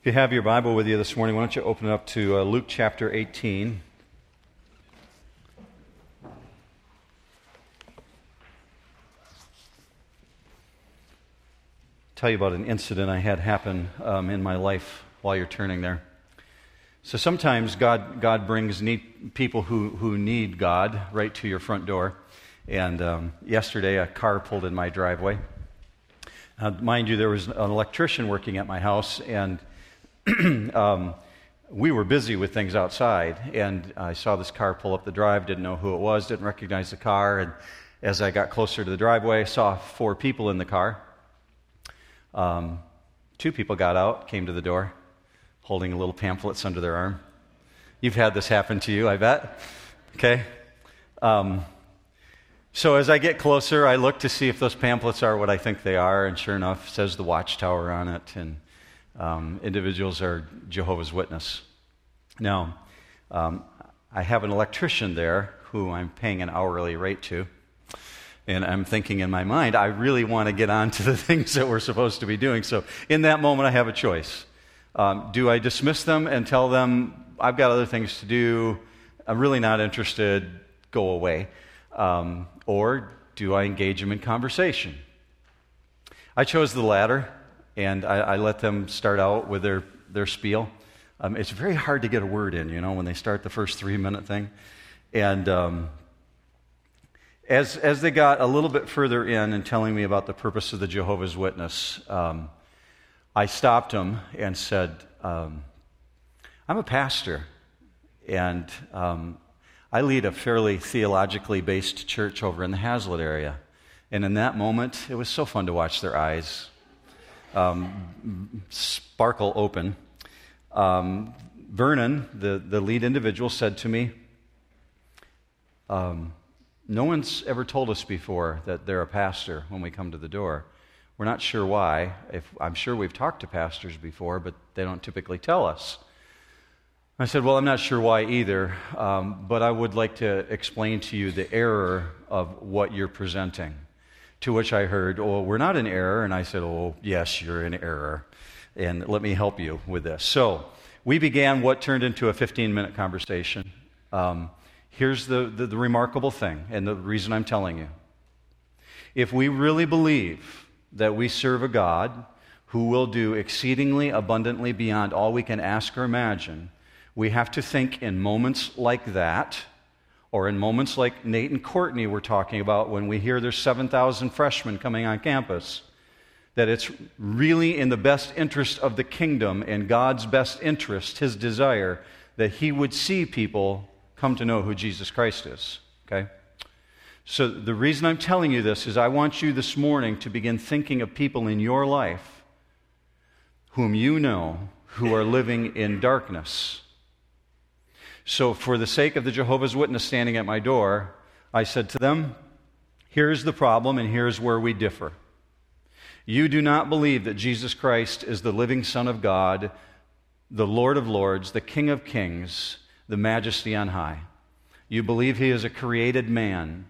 If you have your Bible with you this morning, why don't you open it up to uh, Luke chapter 18. Tell you about an incident I had happen um, in my life while you're turning there. So sometimes God, God brings need, people who, who need God right to your front door. And um, yesterday, a car pulled in my driveway. Uh, mind you, there was an electrician working at my house, and um, we were busy with things outside, and I saw this car pull up the drive, didn't know who it was, didn't recognize the car, and as I got closer to the driveway, I saw four people in the car. Um, two people got out, came to the door, holding little pamphlets under their arm. You've had this happen to you, I bet. Okay? Um, so as I get closer, I look to see if those pamphlets are what I think they are, and sure enough, says the Watchtower on it, and um, individuals are Jehovah's Witness. Now, um, I have an electrician there who I'm paying an hourly rate to. And I'm thinking in my mind, I really want to get on to the things that we're supposed to be doing. So in that moment, I have a choice. Um, do I dismiss them and tell them, I've got other things to do, I'm really not interested, go away? Um, or do I engage them in conversation? I chose the latter and I, I, let them start out with their, their spiel. Um, it's very hard to get a word in, you know, when they start the first three minute thing. And um, as, as they got a little bit further in and telling me about the purpose of the Jehovah's Witness, um, I stopped them and said, um, I'm a pastor, and um, I lead a fairly theologically based church over in the Haslett area. And in that moment, it was so fun to watch their eyes um, sparkle open. Um, Vernon, the, the lead individual, said to me, um, No one's ever told us before that they're a pastor when we come to the door. We're not sure why. If, I'm sure we've talked to pastors before, but they don't typically tell us. I said, Well, I'm not sure why either, um, but I would like to explain to you the error of what you're presenting. To which I heard, Oh, we're not in error. And I said, Oh, yes, you're in error. And let me help you with this. So we began what turned into a 15 minute conversation. Um, here's the, the, the remarkable thing, and the reason I'm telling you. If we really believe that we serve a God who will do exceedingly abundantly beyond all we can ask or imagine, we have to think in moments like that or in moments like Nate and Courtney were talking about when we hear there's 7,000 freshmen coming on campus, that it's really in the best interest of the kingdom and God's best interest, his desire, that he would see people come to know who Jesus Christ is. Okay? So, the reason I'm telling you this is I want you this morning to begin thinking of people in your life whom you know who are living in darkness so, for the sake of the Jehovah's Witness standing at my door, I said to them, Here's the problem, and here's where we differ. You do not believe that Jesus Christ is the living Son of God, the Lord of Lords, the King of Kings, the Majesty on high. You believe he is a created man.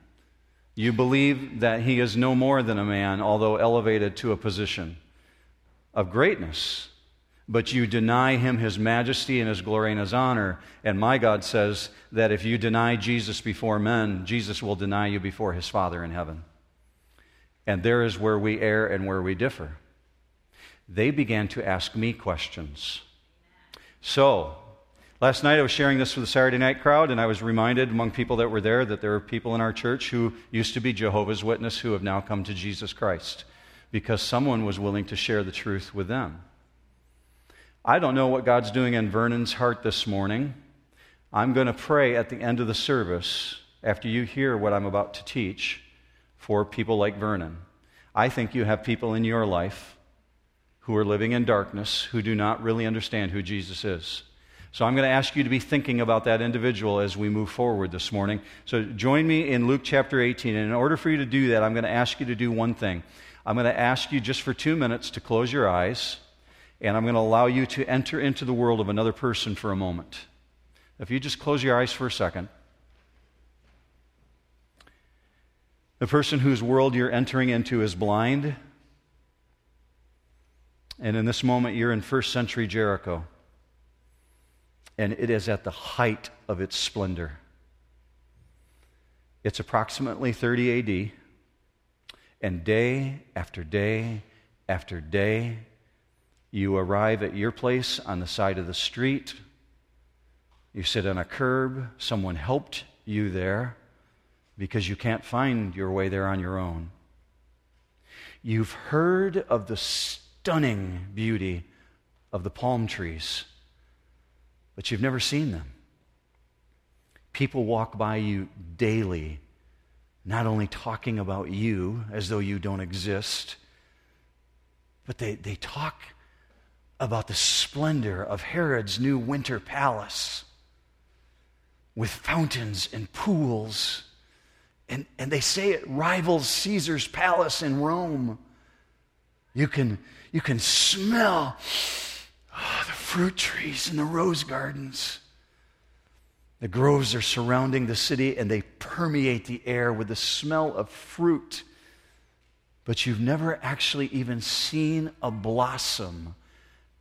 You believe that he is no more than a man, although elevated to a position of greatness but you deny him his majesty and his glory and his honor. And my God says that if you deny Jesus before men, Jesus will deny you before his Father in heaven. And there is where we err and where we differ. They began to ask me questions. So, last night I was sharing this with the Saturday night crowd, and I was reminded among people that were there that there are people in our church who used to be Jehovah's Witness who have now come to Jesus Christ because someone was willing to share the truth with them. I don't know what God's doing in Vernon's heart this morning. I'm going to pray at the end of the service, after you hear what I'm about to teach, for people like Vernon. I think you have people in your life who are living in darkness who do not really understand who Jesus is. So I'm going to ask you to be thinking about that individual as we move forward this morning. So join me in Luke chapter 18. And in order for you to do that, I'm going to ask you to do one thing. I'm going to ask you just for two minutes to close your eyes and I'm going to allow you to enter into the world of another person for a moment. If you just close your eyes for a second, the person whose world you're entering into is blind, And in this moment, you're in first century Jericho. And it is at the height of its splendor. It's approximately 30 AD. And day after day after day, you arrive at your place on the side of the street. You sit on a curb. Someone helped you there because you can't find your way there on your own. You've heard of the stunning beauty of the palm trees, but you've never seen them. People walk by you daily, not only talking about you as though you don't exist, but they, they talk about the splendor of Herod's new winter palace with fountains and pools. And, and they say it rivals Caesar's palace in Rome. You can, you can smell oh, the fruit trees and the rose gardens. The groves are surrounding the city and they permeate the air with the smell of fruit. But you've never actually even seen a blossom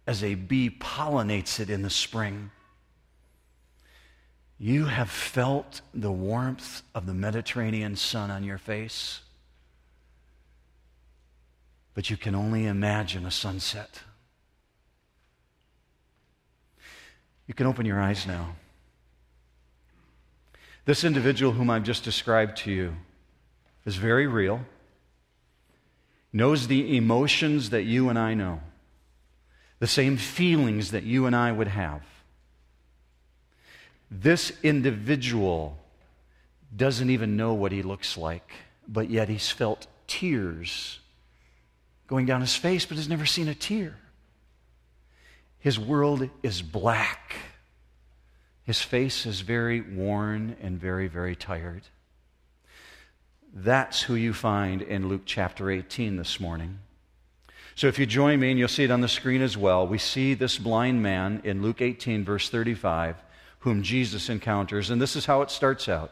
as a bee pollinates it in the spring. You have felt the warmth of the Mediterranean sun on your face, but you can only imagine a sunset. You can open your eyes now. This individual whom I've just described to you is very real, knows the emotions that you and I know, the same feelings that you and I would have. This individual doesn't even know what he looks like, but yet he's felt tears going down his face, but has never seen a tear. His world is black. His face is very worn and very, very tired. That's who you find in Luke chapter 18 this morning. So if you join me, and you'll see it on the screen as well, we see this blind man in Luke 18, verse 35, whom Jesus encounters. And this is how it starts out.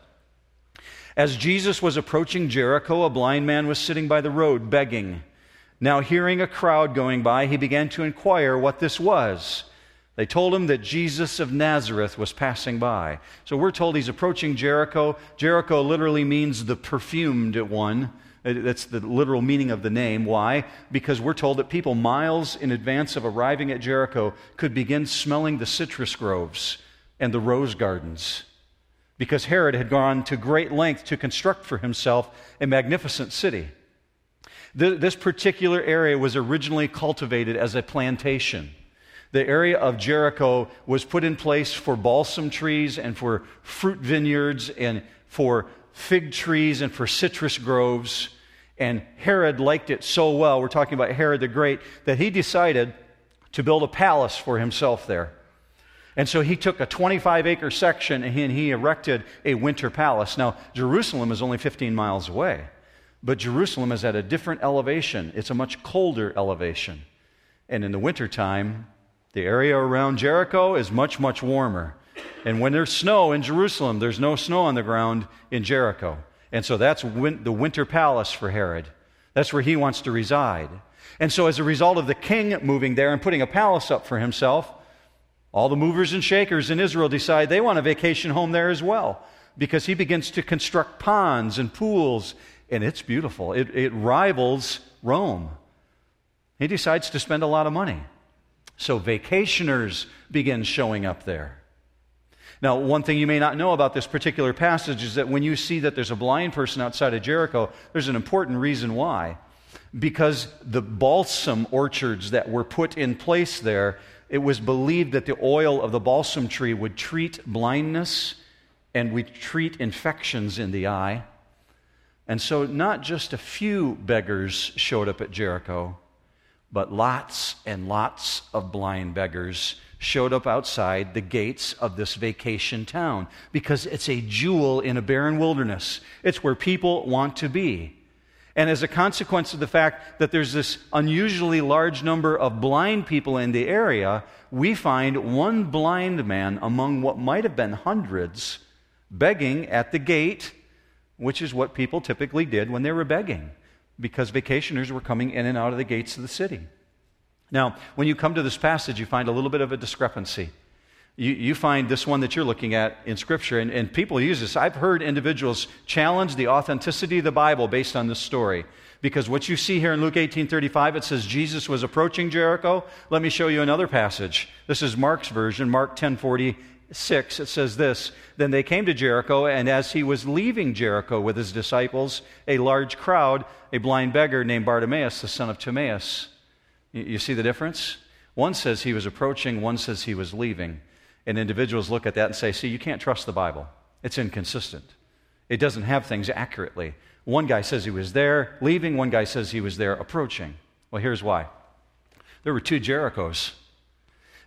As Jesus was approaching Jericho, a blind man was sitting by the road begging. Now, hearing a crowd going by, he began to inquire what this was. They told him that Jesus of Nazareth was passing by. So we're told he's approaching Jericho. Jericho literally means the perfumed one. Uh, that's the literal meaning of the name. Why? Because we're told that people miles in advance of arriving at Jericho could begin smelling the citrus groves and the rose gardens. Because Herod had gone to great length to construct for himself a magnificent city. This particular area was originally cultivated as a plantation the area of Jericho was put in place for balsam trees and for fruit vineyards and for fig trees and for citrus groves. And Herod liked it so well, we're talking about Herod the Great, that he decided to build a palace for himself there. And so he took a 25 acre section and he, and he erected a winter palace. Now, Jerusalem is only 15 miles away, but Jerusalem is at a different elevation. It's a much colder elevation. And in the wintertime, the area around Jericho is much, much warmer. And when there's snow in Jerusalem, there's no snow on the ground in Jericho. And so that's win- the winter palace for Herod. That's where he wants to reside. And so, as a result of the king moving there and putting a palace up for himself, all the movers and shakers in Israel decide they want a vacation home there as well because he begins to construct ponds and pools, and it's beautiful. It, it rivals Rome. He decides to spend a lot of money. So vacationers begin showing up there. Now, one thing you may not know about this particular passage is that when you see that there's a blind person outside of Jericho, there's an important reason why. Because the balsam orchards that were put in place there, it was believed that the oil of the balsam tree would treat blindness and would treat infections in the eye. And so, not just a few beggars showed up at Jericho, but lots and lots of blind beggars showed up outside the gates of this vacation town because it's a jewel in a barren wilderness. It's where people want to be. And as a consequence of the fact that there's this unusually large number of blind people in the area, we find one blind man among what might have been hundreds begging at the gate, which is what people typically did when they were begging because vacationers were coming in and out of the gates of the city. Now, when you come to this passage, you find a little bit of a discrepancy. You, you find this one that you're looking at in Scripture, and, and people use this. I've heard individuals challenge the authenticity of the Bible based on this story. Because what you see here in Luke 18:35 it says Jesus was approaching Jericho. Let me show you another passage. This is Mark's version, Mark 10:46. It says this, then they came to Jericho and as he was leaving Jericho with his disciples, a large crowd, a blind beggar named Bartimaeus, the son of Timaeus. You see the difference? One says he was approaching, one says he was leaving. And individuals look at that and say, see, you can't trust the Bible. It's inconsistent. It doesn't have things accurately. One guy says he was there leaving, one guy says he was there approaching. Well, here's why there were two Jerichos.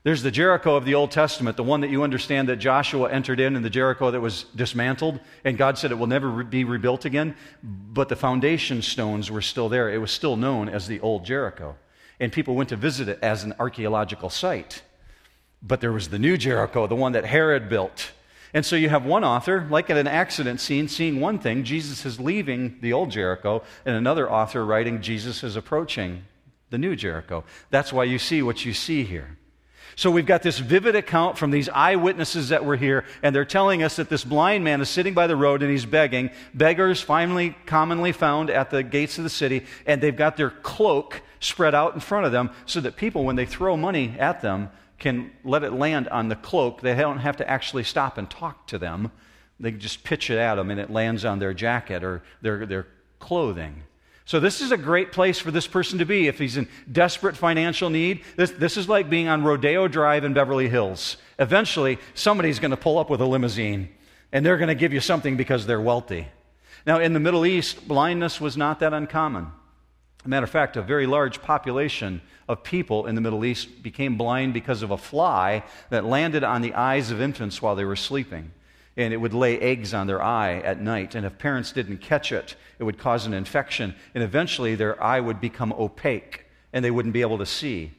There's the Jericho of the Old Testament, the one that you understand that Joshua entered in, and the Jericho that was dismantled, and God said it will never re- be rebuilt again. But the foundation stones were still there. It was still known as the Old Jericho. And people went to visit it as an archaeological site. But there was the new Jericho, the one that Herod built. And so you have one author, like at an accident scene, seeing one thing, Jesus is leaving the old Jericho, and another author writing, Jesus is approaching the new Jericho. That's why you see what you see here. So we've got this vivid account from these eyewitnesses that were here, and they're telling us that this blind man is sitting by the road and he's begging. Beggars, finally, commonly found at the gates of the city, and they've got their cloak spread out in front of them so that people, when they throw money at them, can let it land on the cloak. They don't have to actually stop and talk to them. They just pitch it at them and it lands on their jacket or their, their clothing. So, this is a great place for this person to be if he's in desperate financial need. This, this is like being on Rodeo Drive in Beverly Hills. Eventually, somebody's going to pull up with a limousine and they're going to give you something because they're wealthy. Now, in the Middle East, blindness was not that uncommon. A matter of fact, a very large population of people in the Middle East became blind because of a fly that landed on the eyes of infants while they were sleeping. And it would lay eggs on their eye at night. And if parents didn't catch it, it would cause an infection. And eventually their eye would become opaque and they wouldn't be able to see.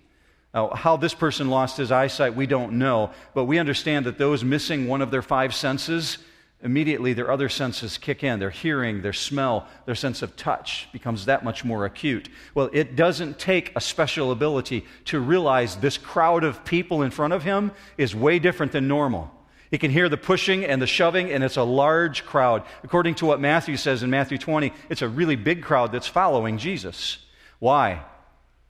Now, how this person lost his eyesight, we don't know. But we understand that those missing one of their five senses immediately their other senses kick in their hearing, their smell, their sense of touch becomes that much more acute. Well, it doesn't take a special ability to realize this crowd of people in front of him is way different than normal. He can hear the pushing and the shoving, and it's a large crowd. According to what Matthew says in Matthew 20, it's a really big crowd that's following Jesus. Why?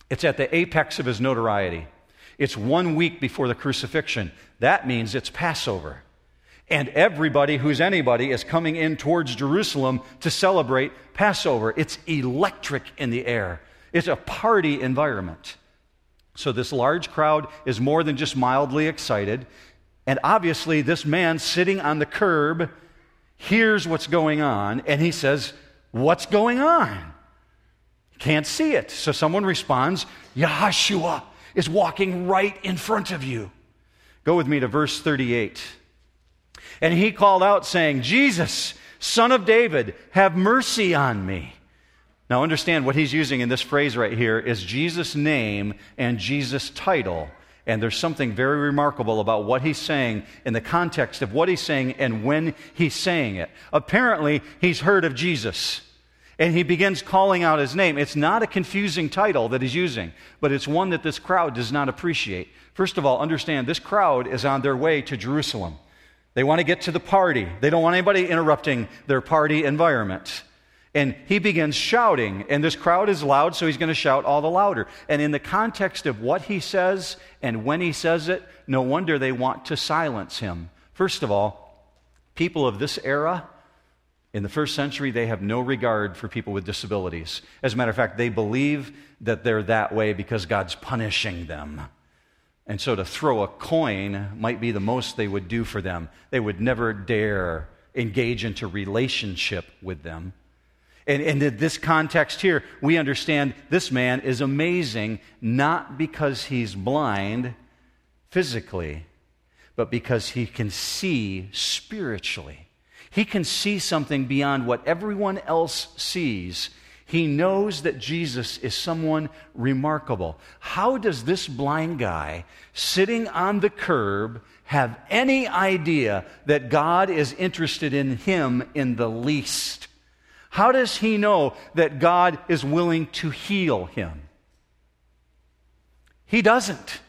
It's at the apex of his notoriety. It's one week before the crucifixion. That means it's Passover and everybody who's anybody is coming in towards Jerusalem to celebrate Passover. It's electric in the air, it's a party environment. So, this large crowd is more than just mildly excited. And obviously, this man sitting on the curb hears what's going on and he says, What's going on? Can't see it. So someone responds, Yahshua is walking right in front of you. Go with me to verse 38. And he called out, saying, Jesus, son of David, have mercy on me. Now, understand what he's using in this phrase right here is Jesus' name and Jesus' title. And there's something very remarkable about what he's saying in the context of what he's saying and when he's saying it. Apparently, he's heard of Jesus and he begins calling out his name. It's not a confusing title that he's using, but it's one that this crowd does not appreciate. First of all, understand this crowd is on their way to Jerusalem. They want to get to the party. They don't want anybody interrupting their party environment. And he begins shouting, and this crowd is loud, so he's going to shout all the louder. And in the context of what he says and when he says it, no wonder they want to silence him. First of all, people of this era, in the first century, they have no regard for people with disabilities. As a matter of fact, they believe that they're that way because God's punishing them. And so to throw a coin might be the most they would do for them. They would never dare engage into relationship with them. And, and in this context here, we understand this man is amazing not because he's blind physically, but because he can see spiritually. He can see something beyond what everyone else sees he knows that Jesus is someone remarkable. How does this blind guy sitting on the curb have any idea that God is interested in him in the least? How does he know that God is willing to heal him? He doesn't.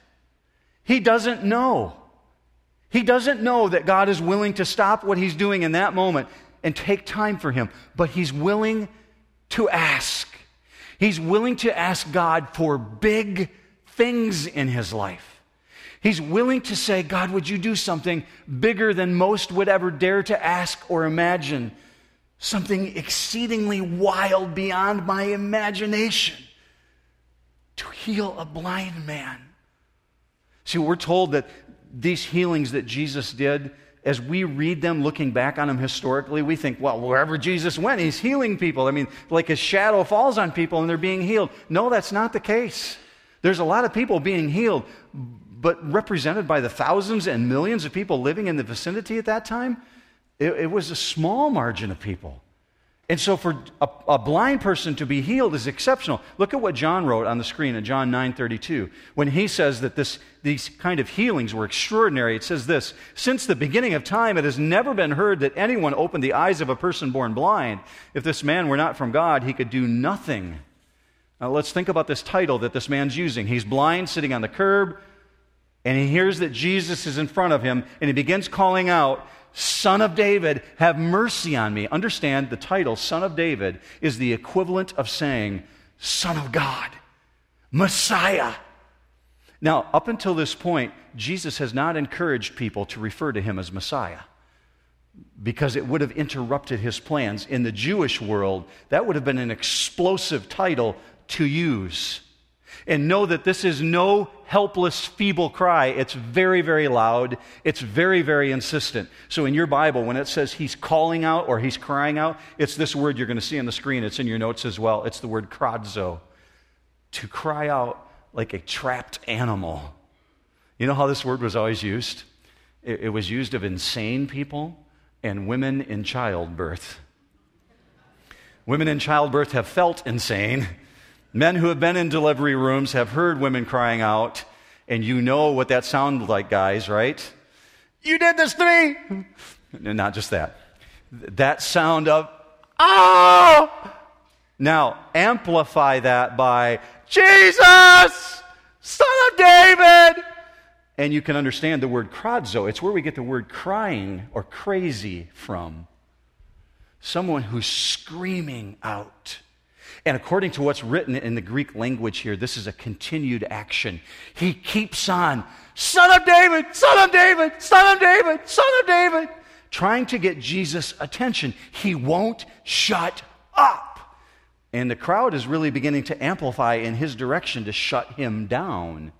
He doesn't know. He doesn't know that God is willing to stop what he's doing in that moment and take time for him, but he's willing to ask. He's willing to ask God for big things in his life. He's willing to say, God, would you do something bigger than most would ever dare to ask or imagine? Something exceedingly wild beyond my imagination to heal a blind man. See, we're told that these healings that Jesus did, as we read them looking back on them historically, we think, well, wherever Jesus went, he's healing people. I mean, like his shadow falls on people and they're being healed. No, that's not the case. There's a lot of people being healed, but represented by the thousands and millions of people living in the vicinity at that time, it, it was a small margin of people. And so for a, a, blind person to be healed is exceptional. Look at what John wrote on the screen in John 9:32. When he says that this, these kind of healings were extraordinary, it says this, since the beginning of time it has never been heard that anyone opened the eyes of a person born blind. If this man were not from God, he could do nothing. Now let's think about this title that this man's using. He's blind, sitting on the curb, and he hears that Jesus is in front of him, and he begins calling out, Son of David, have mercy on me. Understand the title, Son of David, is the equivalent of saying, Son of God, Messiah. Now, up until this point, Jesus has not encouraged people to refer to him as Messiah because it would have interrupted his plans. In the Jewish world, that would have been an explosive title to use. And know that this is no helpless, feeble cry. It's very, very loud. It's very, very insistent. So in your Bible, when it says he's calling out or he's crying out, it's this word you're going to see on the screen. It's in your notes as well. It's the word kradzo. To cry out like a trapped animal. You know how this word was always used? It, it was used of insane people and women in childbirth. Women in childbirth have felt insane Men who have been in delivery rooms have heard women crying out, and you know what that sounds like, guys, right? You did this to me! No, not just that. That sound of, oh! Now, amplify that by, Jesus, Son of David! And you can understand the word kradzo. It's where we get the word crying or crazy from. Someone who's screaming out. And according to what's written in the Greek language here, this is a continued action. He keeps on, Son of David, Son of David, Son of David, Son of David, trying to get Jesus' attention. He won't shut up. And the crowd is really beginning to amplify in his direction to shut him down.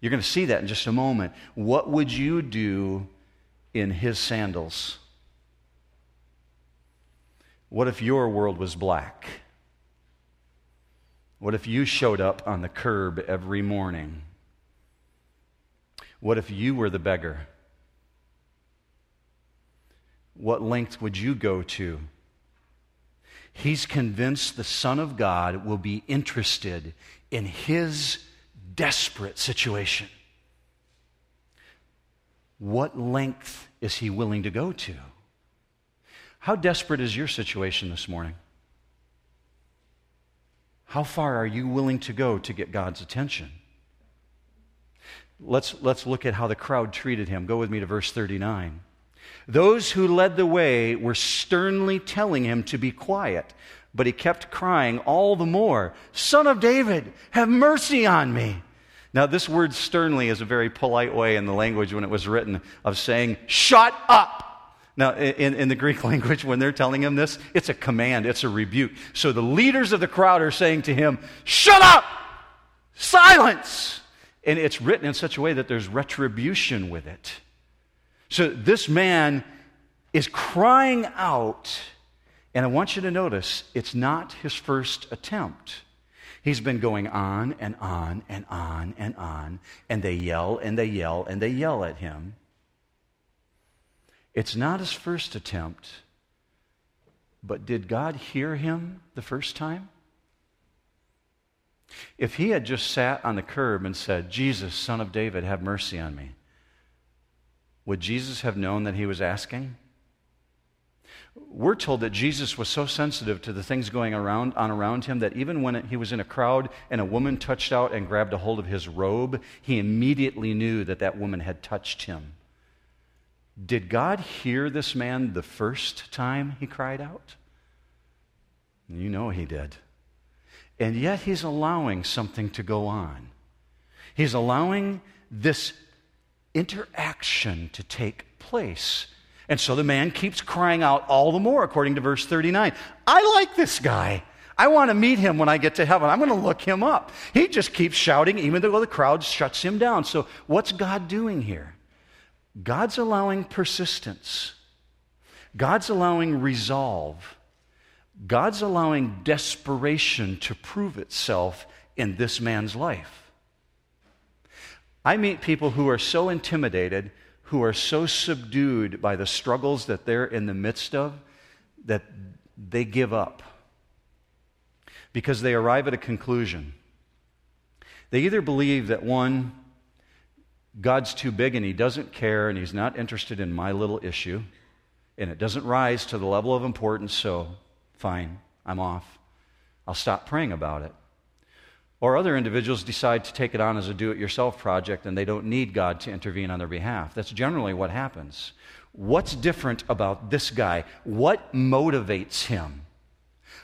You're going to see that in just a moment. What would you do in his sandals? What if your world was black? What if you showed up on the curb every morning? What if you were the beggar? What length would you go to? He's convinced the Son of God will be interested in his desperate situation. What length is he willing to go to? How desperate is your situation this morning? How far are you willing to go to get God's attention? Let's, let's look at how the crowd treated him. Go with me to verse 39. Those who led the way were sternly telling him to be quiet, but he kept crying all the more, Son of David, have mercy on me. Now, this word sternly is a very polite way in the language when it was written of saying, Shut up. Now, in, in the Greek language, when they're telling him this, it's a command, it's a rebuke. So the leaders of the crowd are saying to him, Shut up! Silence! And it's written in such a way that there's retribution with it. So this man is crying out, and I want you to notice it's not his first attempt. He's been going on and on and on and on, and they yell and they yell and they yell at him. It's not his first attempt, but did God hear him the first time? If he had just sat on the curb and said, Jesus, son of David, have mercy on me, would Jesus have known that he was asking? We're told that Jesus was so sensitive to the things going around, on around him that even when he was in a crowd and a woman touched out and grabbed a hold of his robe, he immediately knew that that woman had touched him. Did God hear this man the first time he cried out? You know he did. And yet he's allowing something to go on. He's allowing this interaction to take place. And so the man keeps crying out all the more, according to verse 39. I like this guy. I want to meet him when I get to heaven. I'm going to look him up. He just keeps shouting, even though the crowd shuts him down. So, what's God doing here? God's allowing persistence, God's allowing resolve, God's allowing desperation to prove itself in this man's life. I meet people who are so intimidated, who are so subdued by the struggles that they're in the midst of, that they give up because they arrive at a conclusion. They either believe that one, God's too big and he doesn't care and he's not interested in my little issue, and it doesn't rise to the level of importance, so fine, I'm off. I'll stop praying about it. Or other individuals decide to take it on as a do it yourself project and they don't need God to intervene on their behalf. That's generally what happens. What's different about this guy? What motivates him?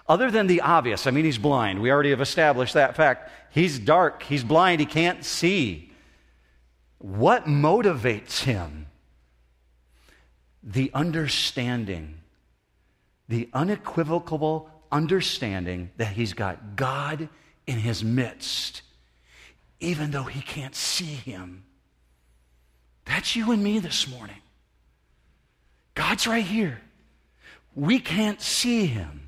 Other than the obvious, I mean, he's blind. We already have established that fact. He's dark, he's blind, he can't see. What motivates him? The understanding, the unequivocal understanding that he's got God in his midst, even though he can't see him. That's you and me this morning. God's right here. We can't see him.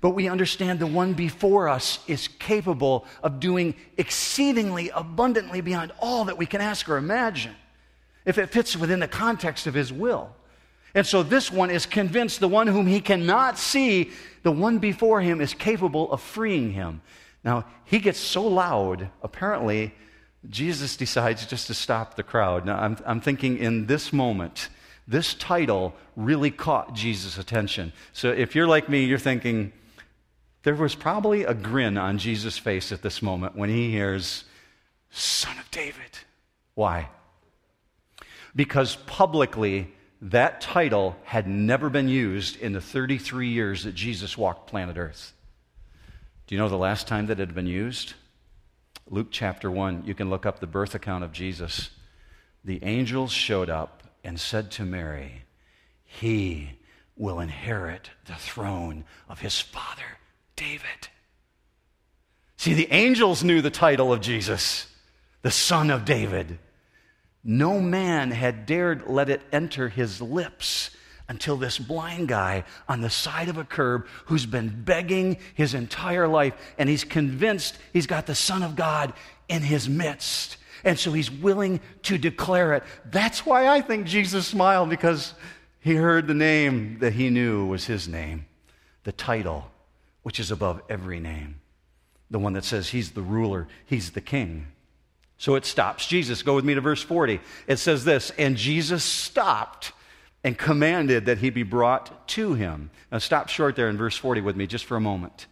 But we understand the one before us is capable of doing exceedingly abundantly beyond all that we can ask or imagine, if it fits within the context of his will. And so this one is convinced the one whom he cannot see, the one before him is capable of freeing him. Now, he gets so loud, apparently, Jesus decides just to stop the crowd. Now, I'm, I'm thinking in this moment, this title really caught Jesus' attention. So if you're like me, you're thinking, there was probably a grin on Jesus' face at this moment when he hears, Son of David. Why? Because publicly, that title had never been used in the 33 years that Jesus walked planet Earth. Do you know the last time that it had been used? Luke chapter 1. You can look up the birth account of Jesus. The angels showed up and said to Mary, He will inherit the throne of his father David. See, the angels knew the title of Jesus, the Son of David. No man had dared let it enter his lips until this blind guy on the side of a curb who's been begging his entire life and he's convinced he's got the Son of God in his midst. And so he's willing to declare it. That's why I think Jesus smiled because he heard the name that he knew was his name, the title which is above every name. The one that says he's the ruler, he's the king. So it stops Jesus. Go with me to verse 40. It says this And Jesus stopped and commanded that he be brought to him. Now stop short there in verse 40 with me just for a moment.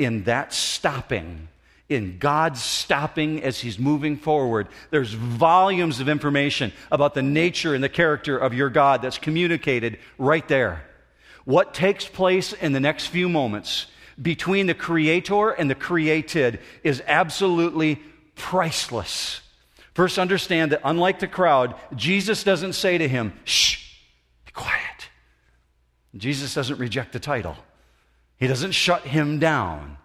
In that stopping, in God's stopping as He's moving forward, there's volumes of information about the nature and the character of your God that's communicated right there. What takes place in the next few moments between the creator and the created is absolutely priceless. First, understand that unlike the crowd, Jesus doesn't say to him, shh, be quiet. Jesus doesn't reject the title, he doesn't shut him down.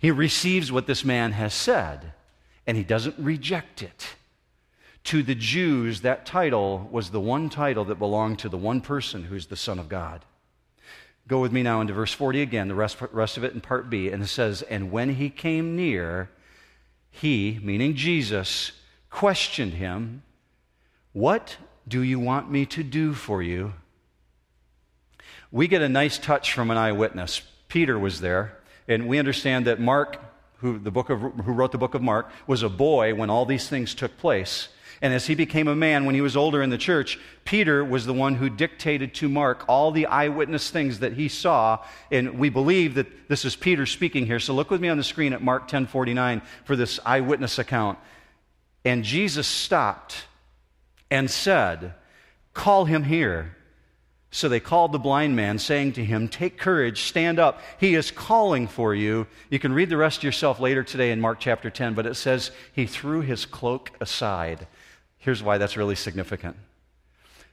He receives what this man has said, and he doesn't reject it. To the Jews, that title was the one title that belonged to the one person who's the Son of God. Go with me now into verse 40 again, the rest, rest of it in part B. And it says, And when he came near, he, meaning Jesus, questioned him, What do you want me to do for you? We get a nice touch from an eyewitness. Peter was there, and we understand that Mark, who, the book of, who wrote the book of Mark, was a boy when all these things took place. And as he became a man when he was older in the church, Peter was the one who dictated to Mark all the eyewitness things that he saw. And we believe that this is Peter speaking here. So look with me on the screen at Mark 10:49 for this eyewitness account. And Jesus stopped and said, "Call him here." So they called the blind man, saying to him, Take courage, stand up. He is calling for you. You can read the rest yourself later today in Mark chapter 10, but it says he threw his cloak aside. Here's why that's really significant.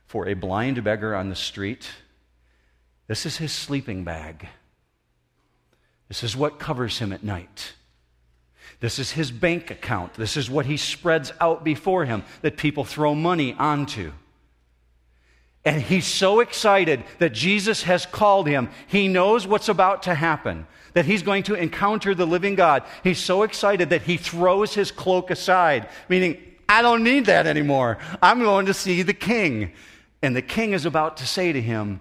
For a blind beggar on the street, this is his sleeping bag. This is what covers him at night. This is his bank account. This is what he spreads out before him that people throw money onto. And he's so excited that Jesus has called him. He knows what's about to happen, that he's going to encounter the living God. He's so excited that he throws his cloak aside, meaning, I don't need that anymore. I'm going to see the king. And the king is about to say to him,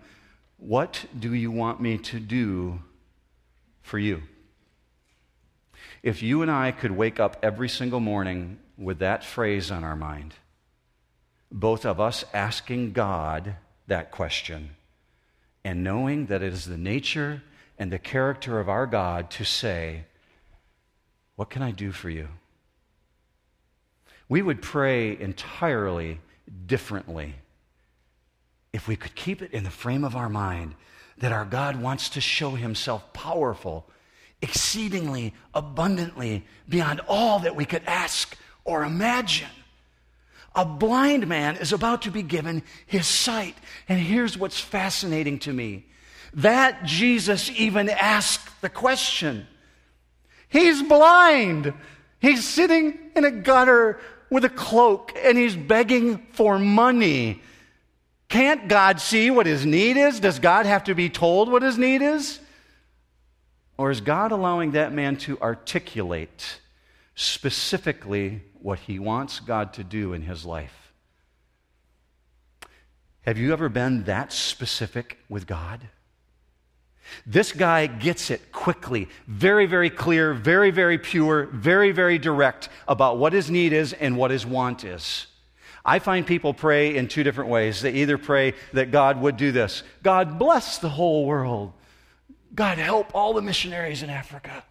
What do you want me to do for you? If you and I could wake up every single morning with that phrase on our mind, both of us asking God that question and knowing that it is the nature and the character of our God to say, What can I do for you? We would pray entirely differently if we could keep it in the frame of our mind that our God wants to show himself powerful, exceedingly, abundantly, beyond all that we could ask or imagine. A blind man is about to be given his sight. And here's what's fascinating to me that Jesus even asked the question. He's blind. He's sitting in a gutter with a cloak and he's begging for money. Can't God see what his need is? Does God have to be told what his need is? Or is God allowing that man to articulate specifically what he wants God to do in his life. Have you ever been that specific with God? This guy gets it quickly, very, very clear, very, very pure, very, very direct about what his need is and what his want is. I find people pray in two different ways. They either pray that God would do this God bless the whole world, God help all the missionaries in Africa.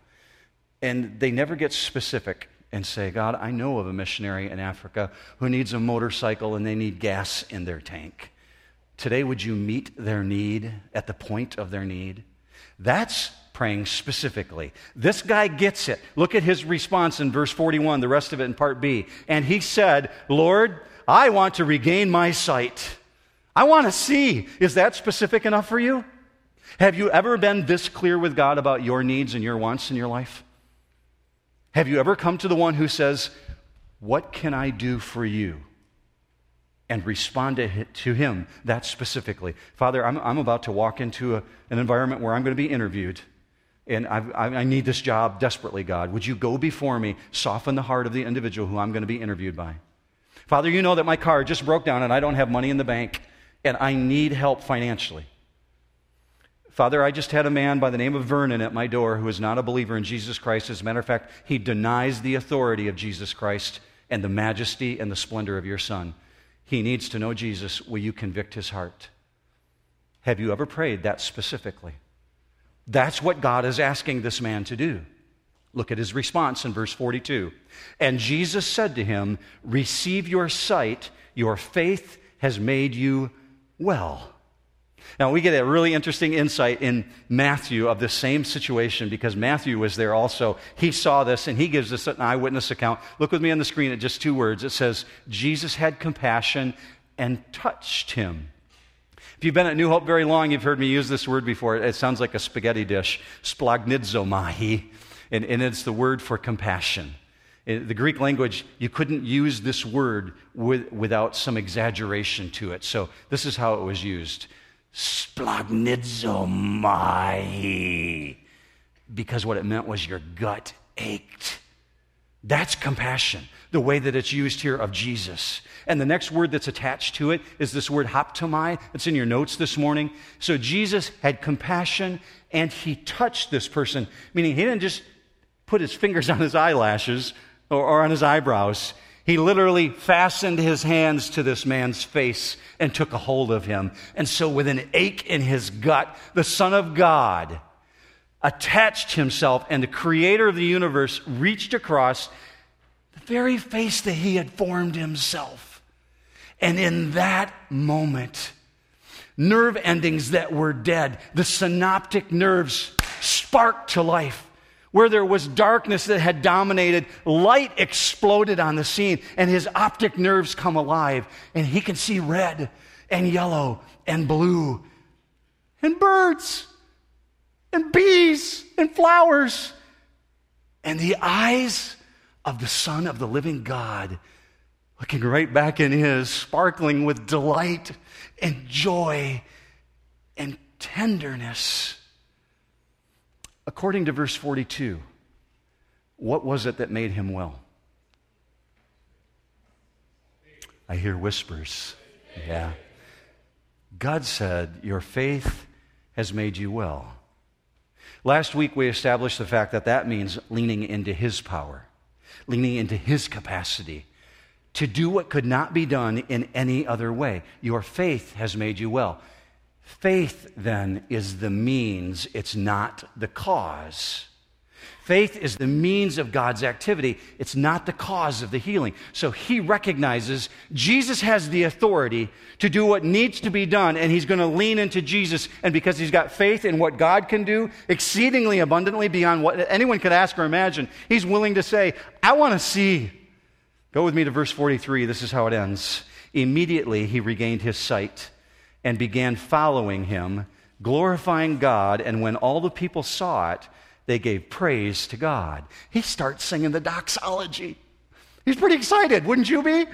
And they never get specific and say, God, I know of a missionary in Africa who needs a motorcycle and they need gas in their tank. Today, would you meet their need at the point of their need? That's praying specifically. This guy gets it. Look at his response in verse 41, the rest of it in part B. And he said, Lord, I want to regain my sight. I want to see. Is that specific enough for you? Have you ever been this clear with God about your needs and your wants in your life? Have you ever come to the one who says, What can I do for you? And respond to him that specifically. Father, I'm, I'm about to walk into a, an environment where I'm going to be interviewed, and I, I need this job desperately, God. Would you go before me, soften the heart of the individual who I'm going to be interviewed by? Father, you know that my car just broke down and I don't have money in the bank, and I need help financially. Father, I just had a man by the name of Vernon at my door who is not a believer in Jesus Christ. As a matter of fact, he denies the authority of Jesus Christ and the majesty and the splendor of your Son. He needs to know Jesus. Will you convict his heart? Have you ever prayed that specifically? That's what God is asking this man to do. Look at his response in verse 42. And Jesus said to him, Receive your sight, your faith has made you well. Now, we get a really interesting insight in Matthew of this same situation because Matthew was there also. He saw this and he gives us an eyewitness account. Look with me on the screen at just two words. It says, Jesus had compassion and touched him. If you've been at New Hope very long, you've heard me use this word before. It sounds like a spaghetti dish, splagnidzomai, and, and it's the word for compassion. In the Greek language, you couldn't use this word with, without some exaggeration to it. So this is how it was used splagnidzomai, because what it meant was your gut ached. That's compassion, the way that it's used here of Jesus. And the next word that's attached to it is this word haptomai. It's in your notes this morning. So Jesus had compassion and he touched this person, meaning he didn't just put his fingers on his eyelashes or, or on his eyebrows. He literally fastened his hands to this man's face and took a hold of him. And so, with an ache in his gut, the Son of God attached himself, and the creator of the universe reached across the very face that he had formed himself. And in that moment, nerve endings that were dead, the synaptic nerves sparked to life where there was darkness that had dominated, light exploded on the scene, and his optic nerves come alive, and he can see red and yellow and blue and birds and bees and flowers. And the eyes of the Son of the living God looking right back in his, sparkling with delight and joy and tenderness. According to verse 42, what was it that made him well? I hear whispers. Yeah. God said, Your faith has made you well. Last week, we established the fact that that means leaning into His power, leaning into His capacity to do what could not be done in any other way. Your faith has made you well. Faith, then, is the means, it's not the cause. Faith is the means of God's activity, it's not the cause of the healing. So he recognizes Jesus has the authority to do what needs to be done, and he's going to lean into Jesus. And because he's got faith in what God can do, exceedingly abundantly beyond what anyone could ask or imagine, he's willing to say, I want to see. Go with me to verse 43. This is how it ends. Immediately he regained his sight and began following him, glorifying God. And when all the people saw it, they gave praise to God. He starts singing the doxology. He's pretty excited, wouldn't you be?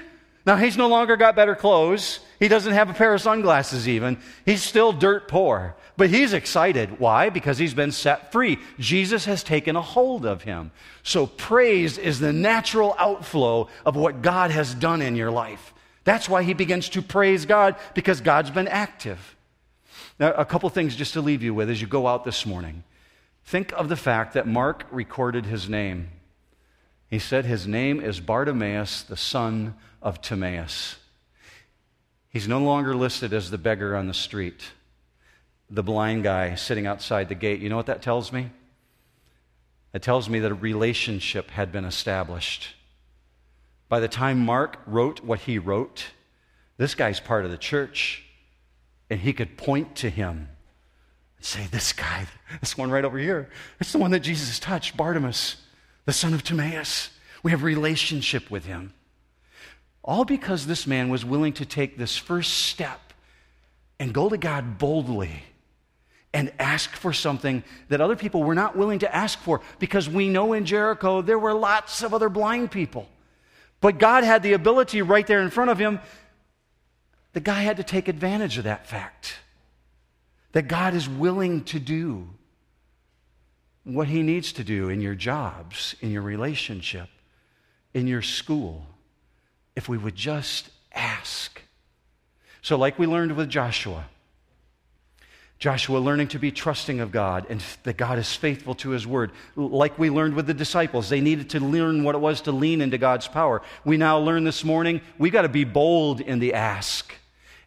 Now, he's no longer got better clothes. He doesn't have a pair of sunglasses, even. He's still dirt poor. But he's excited. Why? Because he's been set free. Jesus has taken a hold of him. So, praise is the natural outflow of what God has done in your life. That's why he begins to praise God because God's been active. Now, a couple things just to leave you with as you go out this morning. Think of the fact that Mark recorded his name. He said his name is Bartimaeus, the son of Timaeus. He's no longer listed as the beggar on the street, the blind guy sitting outside the gate. You know what that tells me? It tells me that a relationship had been established. By the time Mark wrote what he wrote, this guy's part of the church, and he could point to him and say, This guy, this one right over here, it's the one that Jesus touched, Bartimaeus, the son of Timaeus. We have relationship with him. All because this man was willing to take this first step and go to God boldly and ask for something that other people were not willing to ask for because we know in Jericho there were lots of other blind people. But God had the ability right there in front of him. The guy had to take advantage of that fact that God is willing to do what he needs to do in your jobs, in your relationship, in your school, if we would just ask. So, like we learned with Joshua, Joshua learning to be trusting of God and that God is faithful to his word. Like we learned with the disciples, they needed to learn what it was to lean into God's power. We now learn this morning, we got to be bold in the ask.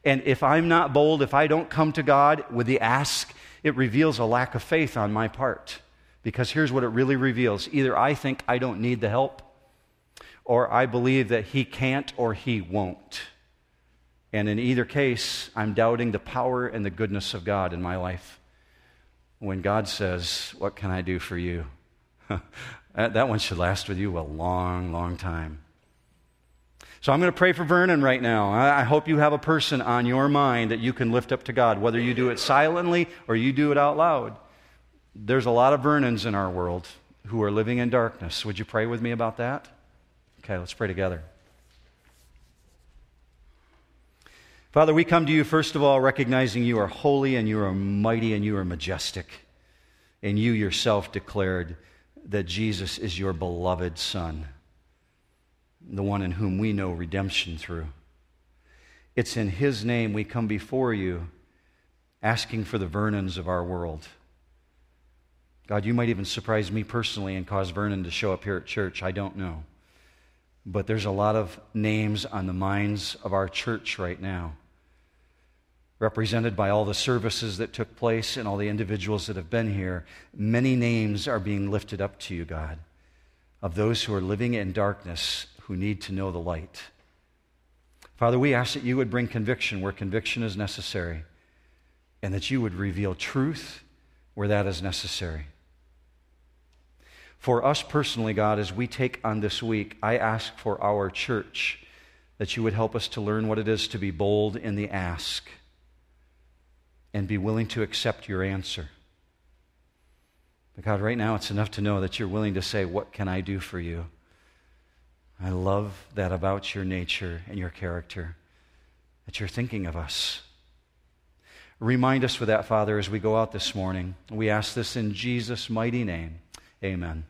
And if I'm not bold, if I don't come to God with the ask, it reveals a lack of faith on my part. Because here's what it really reveals either I think I don't need the help, or I believe that he can't or he won't. And in either case, I'm doubting the power and the goodness of God in my life. When God says, What can I do for you? that one should last with you a long, long time. So I'm going to pray for Vernon right now. I hope you have a person on your mind that you can lift up to God, whether you do it silently or you do it out loud. There's a lot of Vernons in our world who are living in darkness. Would you pray with me about that? Okay, let's pray together. Father, we come to you first of all recognizing you are holy and you are mighty and you are majestic. And you yourself declared that Jesus is your beloved Son, the one in whom we know redemption through. It's in His name we come before you asking for the Vernons of our world. God, you might even surprise me personally and cause Vernon to show up here at church. I don't know. But there's a lot of names on the minds of our church right now, represented by all the services that took place and all the individuals that have been here. Many names are being lifted up to you, God, of those who are living in darkness who need to know the light. Father, we ask that you would bring conviction where conviction is necessary, and that you would reveal truth where that is necessary. For us personally, God, as we take on this week, I ask for our church that you would help us to learn what it is to be bold in the ask and be willing to accept your answer. But God, right now it's enough to know that you're willing to say, What can I do for you? I love that about your nature and your character, that you're thinking of us. Remind us with that, Father, as we go out this morning. We ask this in Jesus' mighty name. Amen.